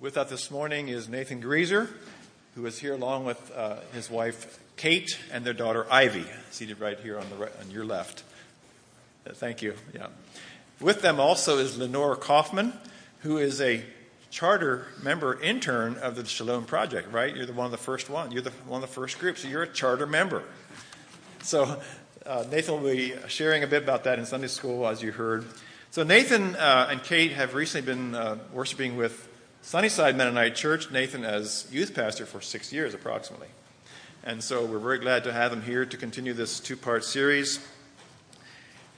With us this morning is Nathan Greaser, who is here along with uh, his wife Kate and their daughter Ivy, seated right here on, the right, on your left. Uh, thank you. Yeah. With them also is Lenore Kaufman, who is a charter member intern of the Shalom Project, right? You're the one of the first one. You're the one of the first group, so you're a charter member. So uh, Nathan will be sharing a bit about that in Sunday school, as you heard. So Nathan uh, and Kate have recently been uh, worshiping with Sunnyside Mennonite Church. Nathan as youth pastor for six years, approximately. And so we're very glad to have him here to continue this two-part series.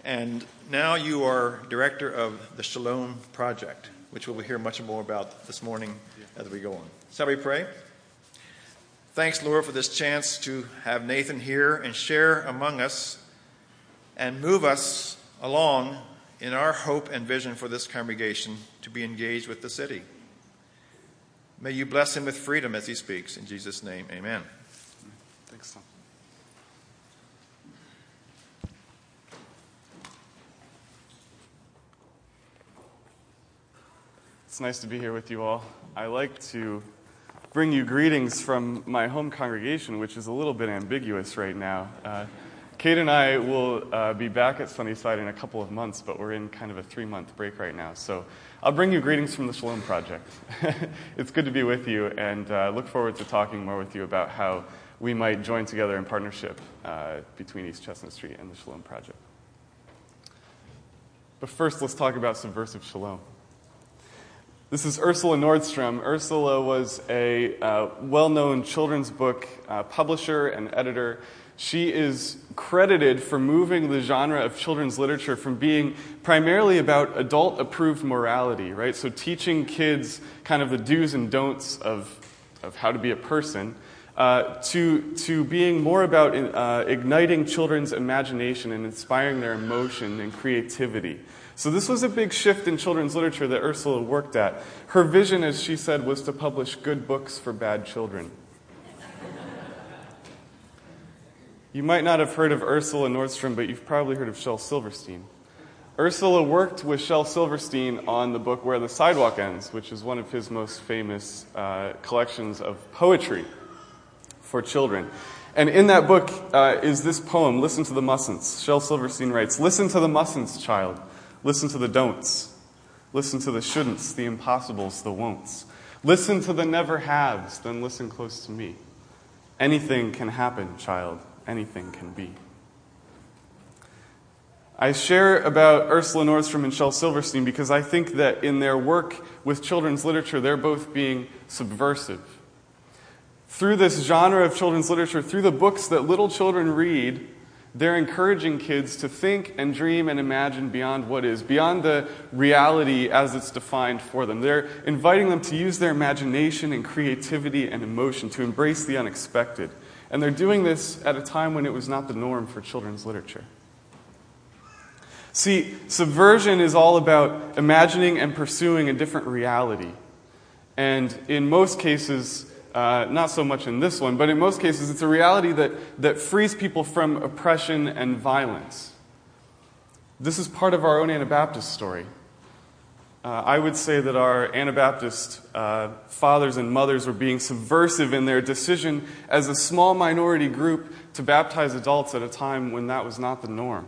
And now you are director of the Shalom Project, which we'll hear much more about this morning as we go on. Shall we pray? Thanks, Lord, for this chance to have Nathan here and share among us and move us along in our hope and vision for this congregation to be engaged with the city. May you bless him with freedom as he speaks. In Jesus' name, amen. Thanks, Tom. It's nice to be here with you all. I like to bring you greetings from my home congregation, which is a little bit ambiguous right now. Uh, Kate and I will uh, be back at Sunnyside in a couple of months, but we're in kind of a three month break right now. So I'll bring you greetings from the Shalom Project. it's good to be with you, and uh, look forward to talking more with you about how we might join together in partnership uh, between East Chestnut Street and the Shalom Project. But first, let's talk about subversive shalom. This is Ursula Nordstrom. Ursula was a uh, well known children's book uh, publisher and editor. She is credited for moving the genre of children's literature from being primarily about adult approved morality, right? So teaching kids kind of the do's and don'ts of, of how to be a person, uh, to, to being more about uh, igniting children's imagination and inspiring their emotion and creativity. So, this was a big shift in children's literature that Ursula worked at. Her vision, as she said, was to publish good books for bad children. You might not have heard of Ursula Nordstrom, but you've probably heard of Shel Silverstein. Ursula worked with Shel Silverstein on the book Where the Sidewalk Ends, which is one of his most famous uh, collections of poetry for children. And in that book uh, is this poem, Listen to the Mustn'ts. Shel Silverstein writes Listen to the mustn'ts, child. Listen to the don'ts. Listen to the shouldn'ts, the impossibles, the won'ts. Listen to the never haves, then listen close to me. Anything can happen, child anything can be. I share about Ursula Nordstrom and Shel Silverstein because I think that in their work with children's literature, they're both being subversive. Through this genre of children's literature, through the books that little children read, they're encouraging kids to think and dream and imagine beyond what is, beyond the reality as it's defined for them. They're inviting them to use their imagination and creativity and emotion to embrace the unexpected. And they're doing this at a time when it was not the norm for children's literature. See, subversion is all about imagining and pursuing a different reality. And in most cases, uh, not so much in this one, but in most cases, it's a reality that, that frees people from oppression and violence. This is part of our own Anabaptist story. Uh, I would say that our Anabaptist uh, fathers and mothers were being subversive in their decision as a small minority group to baptize adults at a time when that was not the norm.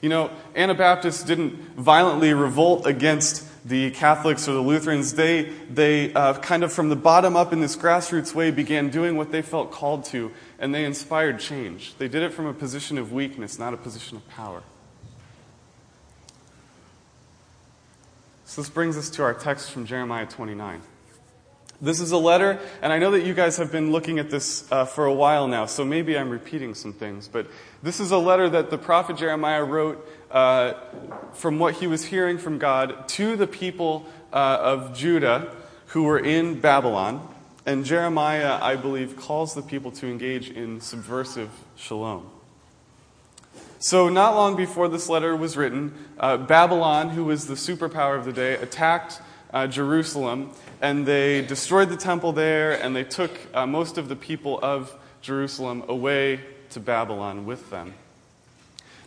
You know, Anabaptists didn't violently revolt against the Catholics or the Lutherans. They, they uh, kind of from the bottom up in this grassroots way began doing what they felt called to, and they inspired change. They did it from a position of weakness, not a position of power. So this brings us to our text from Jeremiah 29. This is a letter, and I know that you guys have been looking at this uh, for a while now, so maybe I'm repeating some things, but this is a letter that the prophet Jeremiah wrote uh, from what he was hearing from God to the people uh, of Judah who were in Babylon. And Jeremiah, I believe, calls the people to engage in subversive shalom. So, not long before this letter was written, uh, Babylon, who was the superpower of the day, attacked uh, Jerusalem and they destroyed the temple there and they took uh, most of the people of Jerusalem away to Babylon with them.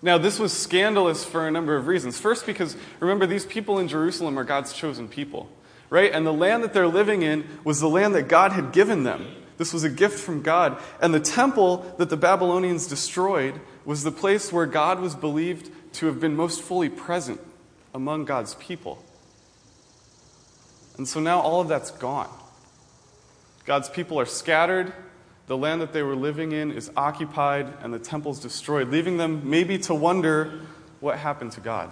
Now, this was scandalous for a number of reasons. First, because remember, these people in Jerusalem are God's chosen people. right? And the land that they're living in was the land that God had given them. This was a gift from God. And the temple that the Babylonians destroyed was the place where God was believed to have been most fully present among God's people. And so now all of that's gone. God's people are scattered, the land that they were living in is occupied, and the temple's destroyed, leaving them maybe to wonder what happened to God.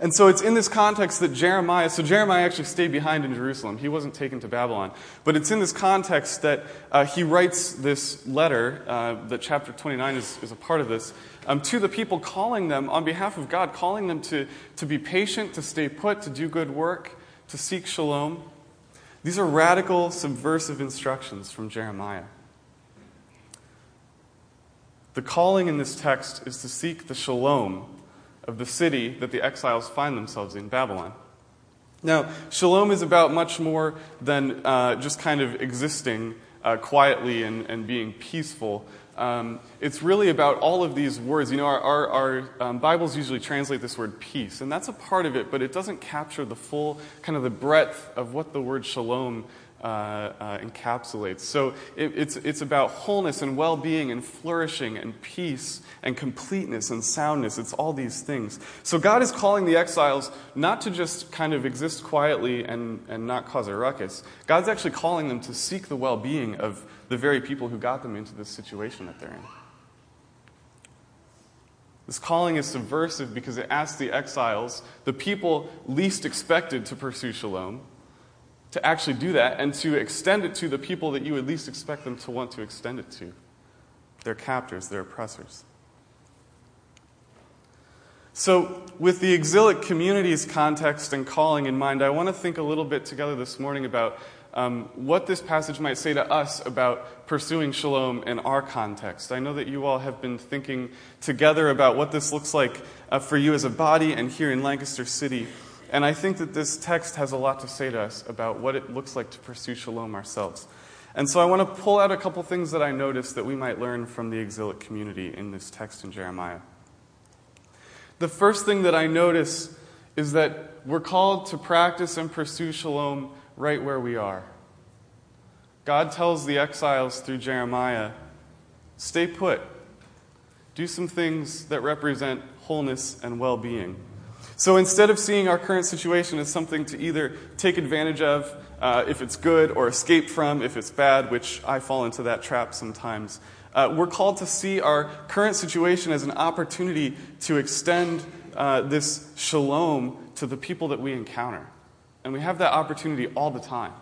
And so it's in this context that Jeremiah, so Jeremiah actually stayed behind in Jerusalem. He wasn't taken to Babylon. But it's in this context that uh, he writes this letter, uh, that chapter 29 is, is a part of this, um, to the people, calling them, on behalf of God, calling them to, to be patient, to stay put, to do good work, to seek shalom. These are radical, subversive instructions from Jeremiah. The calling in this text is to seek the shalom of the city that the exiles find themselves in, Babylon. Now, shalom is about much more than uh, just kind of existing uh, quietly and, and being peaceful. Um, it's really about all of these words. You know, our, our, our um, Bibles usually translate this word peace, and that's a part of it, but it doesn't capture the full, kind of the breadth of what the word shalom uh, encapsulates. So it, it's, it's about wholeness and well being and flourishing and peace and completeness and soundness. It's all these things. So God is calling the exiles not to just kind of exist quietly and, and not cause a ruckus. God's actually calling them to seek the well being of the very people who got them into this situation that they're in. This calling is subversive because it asks the exiles, the people least expected to pursue shalom, to actually do that and to extend it to the people that you would least expect them to want to extend it to their captors, their oppressors. So, with the exilic community's context and calling in mind, I want to think a little bit together this morning about um, what this passage might say to us about pursuing shalom in our context. I know that you all have been thinking together about what this looks like uh, for you as a body and here in Lancaster City. And I think that this text has a lot to say to us about what it looks like to pursue shalom ourselves. And so I want to pull out a couple things that I noticed that we might learn from the exilic community in this text in Jeremiah. The first thing that I notice is that we're called to practice and pursue shalom right where we are. God tells the exiles through Jeremiah stay put, do some things that represent wholeness and well being. So instead of seeing our current situation as something to either take advantage of uh, if it's good or escape from if it's bad, which I fall into that trap sometimes, uh, we're called to see our current situation as an opportunity to extend uh, this shalom to the people that we encounter. And we have that opportunity all the time.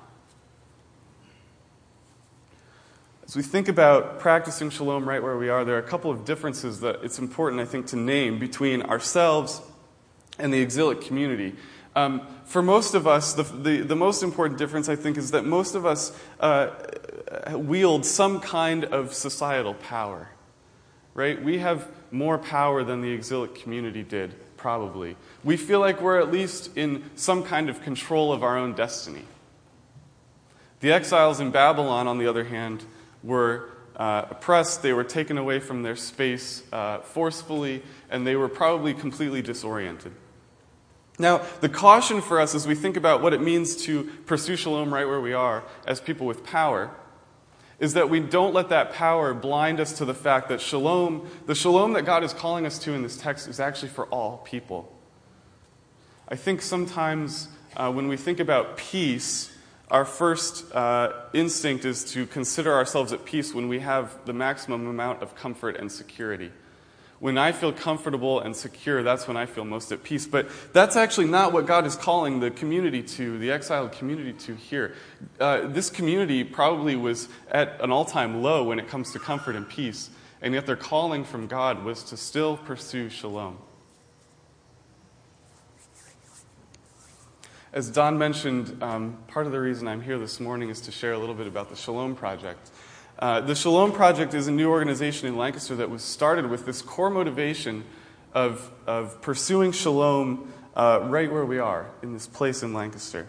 As we think about practicing shalom right where we are, there are a couple of differences that it's important, I think, to name between ourselves and the exilic community. Um, for most of us, the, the, the, most important difference, I think, is that most of us uh, wield some kind of societal power. Right? We have more power than the exilic community did, probably. We feel like we're at least in some kind of control of our own destiny. The exiles in Babylon, on the other hand, were uh, oppressed, they were taken away from their space uh, forcefully, and they were probably completely disoriented. Now, the caution for us as we think about what it means to pursue shalom right where we are as people with power is that we don't let that power blind us to the fact that shalom, the shalom that God is calling us to in this text, is actually for all people. I think sometimes uh, when we think about peace, our first uh, instinct is to consider ourselves at peace when we have the maximum amount of comfort and security. When I feel comfortable and secure, that's when I feel most at peace. But that's actually not what God is calling the community to, the exiled community to here. Uh, this community probably was at an all time low when it comes to comfort and peace, and yet their calling from God was to still pursue shalom. As Don mentioned, um, part of the reason I'm here this morning is to share a little bit about the Shalom Project. Uh, the Shalom Project is a new organization in Lancaster that was started with this core motivation of, of pursuing shalom uh, right where we are, in this place in Lancaster.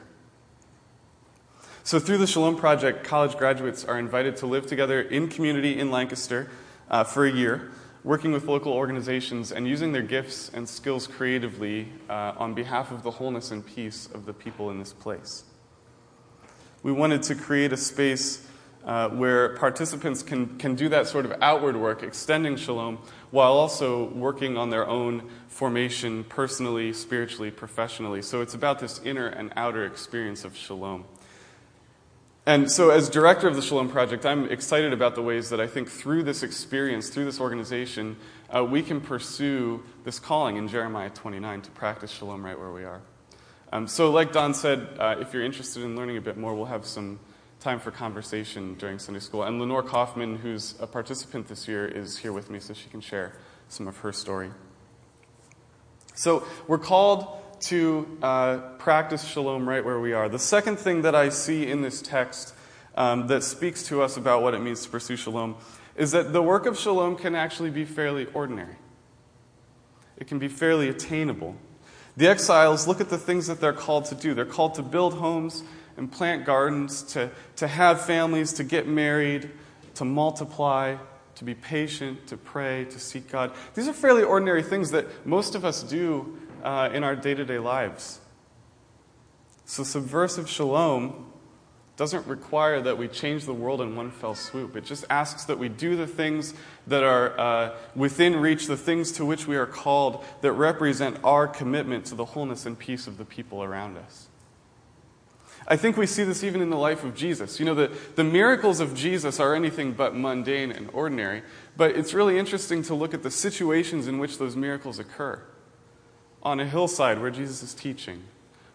So, through the Shalom Project, college graduates are invited to live together in community in Lancaster uh, for a year working with local organizations and using their gifts and skills creatively uh, on behalf of the wholeness and peace of the people in this place. We wanted to create a space uh, where participants can, can do that sort of outward work, extending shalom, while also working on their own formation personally, spiritually, professionally. So it's about this inner and outer experience of shalom. And so, as director of the Shalom Project, I'm excited about the ways that I think through this experience, through this organization, uh, we can pursue this calling in Jeremiah 29 to practice shalom right where we are. Um, so, like Don said, uh, if you're interested in learning a bit more, we'll have some time for conversation during Sunday school. And Lenore Kaufman, who's a participant this year, is here with me so she can share some of her story. So, we're called to uh, practice shalom right where we are. The second thing that I see in this text um, that speaks to us about what it means to pursue shalom is that the work of shalom can actually be fairly ordinary, it can be fairly attainable. The exiles look at the things that they're called to do. They're called to build homes and plant gardens, to, to have families, to get married, to multiply, to be patient, to pray, to seek God. These are fairly ordinary things that most of us do uh, in our day to day lives. So, subversive shalom doesn't require that we change the world in one fell swoop. It just asks that we do the things that are uh, within reach, the things to which we are called, that represent our commitment to the wholeness and peace of the people around us. I think we see this even in the life of Jesus. You know, the, the miracles of Jesus are anything but mundane and ordinary, but it's really interesting to look at the situations in which those miracles occur on a hillside where Jesus is teaching,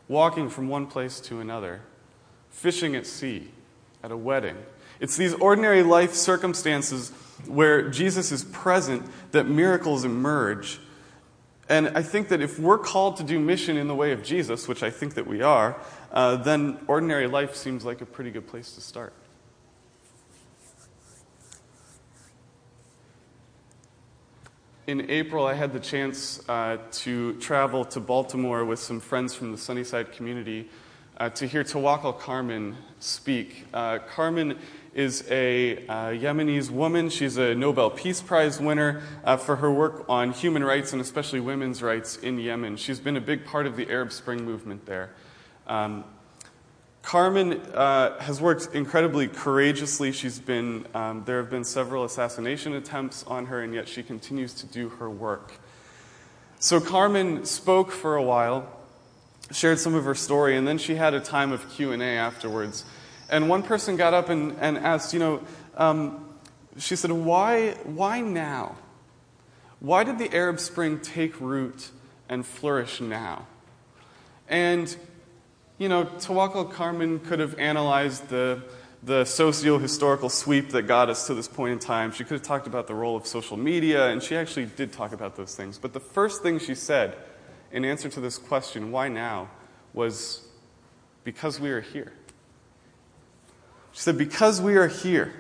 walking from one place to another, fishing at sea, at a wedding. It's these ordinary life circumstances where Jesus is present that miracles emerge. And I think that if we're called to do mission in the way of Jesus, which I think that we are, uh, then ordinary life seems like a pretty good place to start. in April, I had the chance uh, to travel to Baltimore with some friends from the Sunnyside community uh, to hear Tawakkol Karman speak. Uh, Karman is a uh, Yemenese woman. She's a Nobel Peace Prize winner uh, for her work on human rights and especially women's rights in Yemen. She's been a big part of the Arab Spring movement there. Um, Karman uh, has worked incredibly courageously. She's been, um, there have been several assassination attempts on her, and yet she continues to do her work. So Karman spoke for a while, shared some of her story, and then she had a time of Q&A afterwards. And one person got up and, and asked, you know, um, she said, why, why now? Why did the Arab Spring take root and flourish now? And you know, Tawakkol Karman could have analyzed the, the socio historical sweep that got us to this point in time. She could have talked about the role of social media, and she actually did talk about those things. But the first thing she said in answer to this question, why now, was because we are here. She said, because we are here.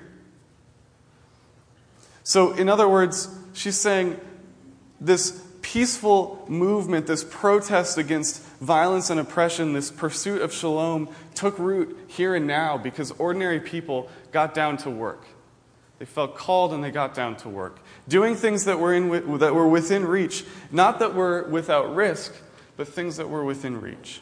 So, in other words, she's saying this peaceful movement, this protest against violence and oppression, this pursuit of shalom, took root here and now because ordinary people got down to work. They felt called and they got down to work, doing things that were, in, that were within reach, not that were without risk, but things that were within reach.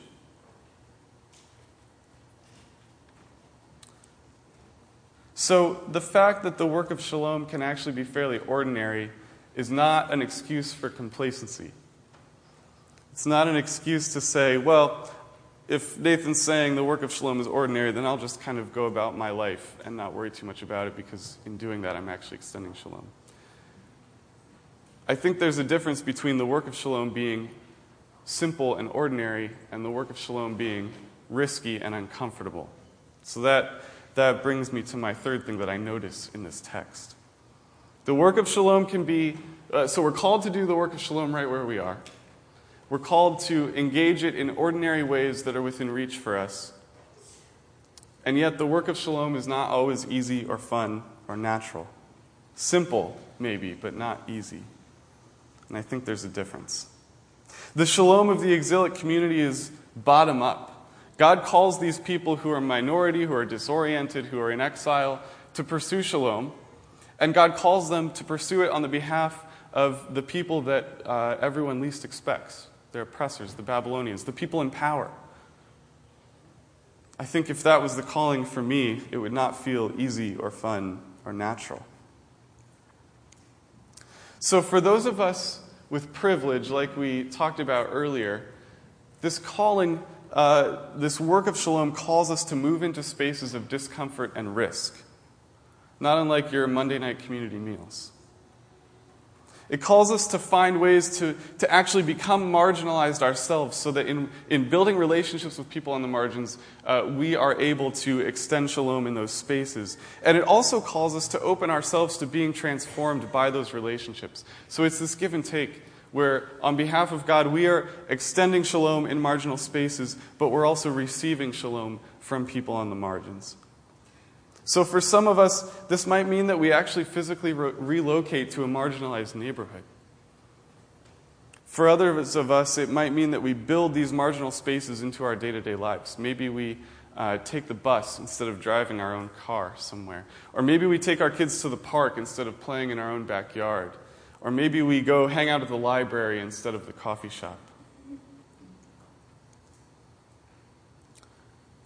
So, the fact that the work of shalom can actually be fairly ordinary is not an excuse for complacency. It's not an excuse to say, well, if Nathan's saying the work of shalom is ordinary, then I'll just kind of go about my life and not worry too much about it because in doing that, I'm actually extending shalom. I think there's a difference between the work of shalom being simple and ordinary and the work of shalom being risky and uncomfortable. So that, that brings me to my third thing that I notice in this text. The work of shalom can be, uh, so we're called to do the work of shalom right where we are. We're called to engage it in ordinary ways that are within reach for us. And yet, the work of shalom is not always easy or fun or natural. Simple, maybe, but not easy. And I think there's a difference. The shalom of the exilic community is bottom up. God calls these people who are minority, who are disoriented, who are in exile, to pursue shalom. And God calls them to pursue it on the behalf of the people that uh, everyone least expects their oppressors, the Babylonians, the people in power. I think if that was the calling for me, it would not feel easy or fun or natural. So, for those of us with privilege, like we talked about earlier, this calling, uh, this work of shalom calls us to move into spaces of discomfort and risk, not unlike your Monday night community meals. It calls us to find ways to, to actually become marginalized ourselves so that in, in building relationships with people on the margins, uh, we are able to extend shalom in those spaces. And it also calls us to open ourselves to being transformed by those relationships. So it's this give and take where, on behalf of God, we are extending shalom in marginal spaces, but we're also receiving shalom from people on the margins. So, for some of us, this might mean that we actually physically re- relocate to a marginalized neighborhood. For others of us, it might mean that we build these marginal spaces into our day to day lives. Maybe we uh, take the bus instead of driving our own car somewhere. Or maybe we take our kids to the park instead of playing in our own backyard. Or maybe we go hang out at the library instead of the coffee shop.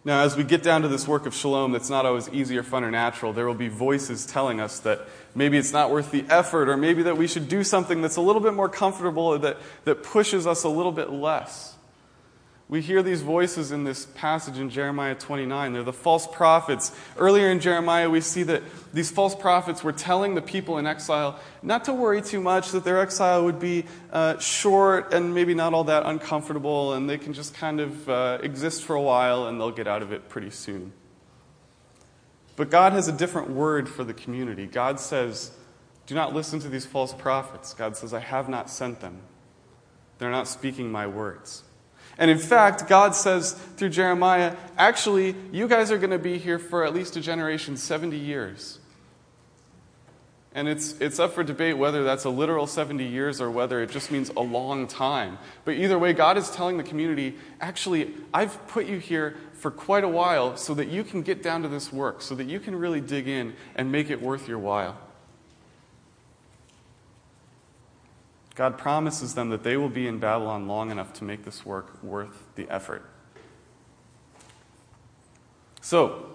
Now, as we get down to this work of shalom that's not always easy or fun or natural, there will be voices telling us that maybe it's not worth the effort, or maybe that we should do something that's a little bit more comfortable, that, that pushes us a little bit less. We hear these voices in this passage in Jeremiah 29. They're the false prophets. Earlier in Jeremiah, we see that these false prophets were telling the people in exile not to worry too much, that their exile would be uh, short and maybe not all that uncomfortable, and they can just kind of uh, exist for a while and they'll get out of it pretty soon. But God has a different word for the community. God says, Do not listen to these false prophets. God says, I have not sent them, they're not speaking my words. And in fact, God says through Jeremiah, actually, you guys are going to be here for at least a generation, 70 years. And it's, it's up for debate whether that's a literal 70 years or whether it just means a long time. But either way, God is telling the community, actually, I've put you here for quite a while so that you can get down to this work, so that you can really dig in and make it worth your while. God promises them that they will be in Babylon long enough to make this work worth the effort. So,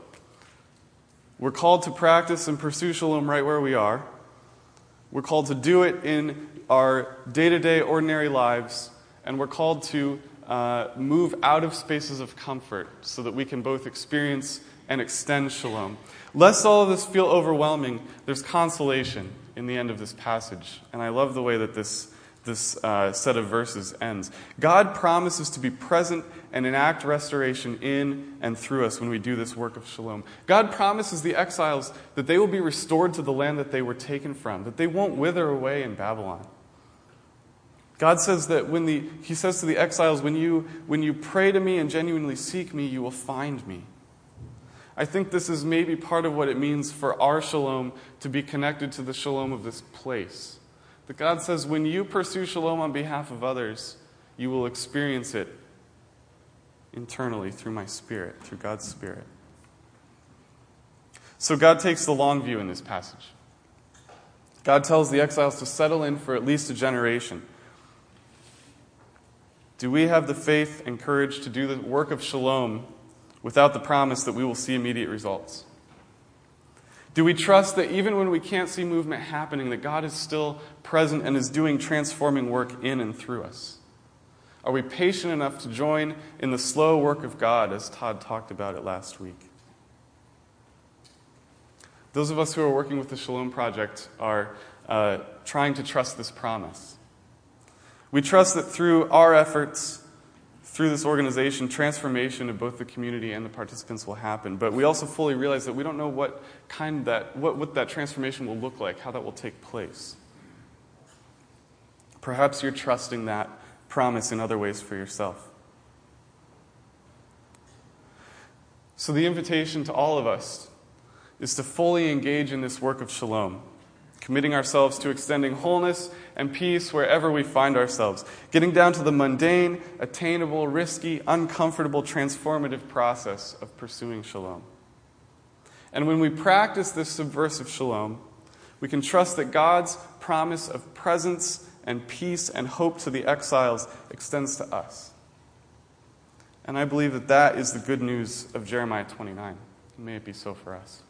we're called to practice and pursue shalom right where we are. We're called to do it in our day to day, ordinary lives. And we're called to uh, move out of spaces of comfort so that we can both experience and extend shalom. Lest all of this feel overwhelming, there's consolation in the end of this passage. And I love the way that this, this uh, set of verses ends. God promises to be present and enact restoration in and through us when we do this work of shalom. God promises the exiles that they will be restored to the land that they were taken from, that they won't wither away in Babylon. God says that when the, He says to the exiles, when you, when you pray to me and genuinely seek me, you will find me. I think this is maybe part of what it means for our shalom to be connected to the shalom of this place. That God says, when you pursue shalom on behalf of others, you will experience it internally through my Spirit, through God's Spirit. So God takes the long view in this passage. God tells the exiles to settle in for at least a generation. Do we have the faith and courage to do the work of shalom without the promise that we will see immediate results? Do we trust that even when we can't see movement happening, that God is still present and is doing transforming work in and through us? Are we patient enough to join in the slow work of God, as Todd talked about it last week? Those of us who are working with the Shalom Project are uh, trying to trust this promise. We trust that through our efforts, through this organization, transformation of both the community and the participants will happen. But we also fully realize that we don't know what kind that, what, what that transformation will look like, how that will take place. Perhaps you're trusting that promise in other ways for yourself. So, the invitation to all of us is to fully engage in this work of shalom committing ourselves to extending wholeness and peace wherever we find ourselves, getting down to the mundane, attainable, risky, uncomfortable, transformative process of pursuing shalom. And when we practice this subversive shalom, we can trust that God's promise of presence and peace and hope to the exiles extends to us. And I believe that that is the good news of Jeremiah 29. May it be so for us.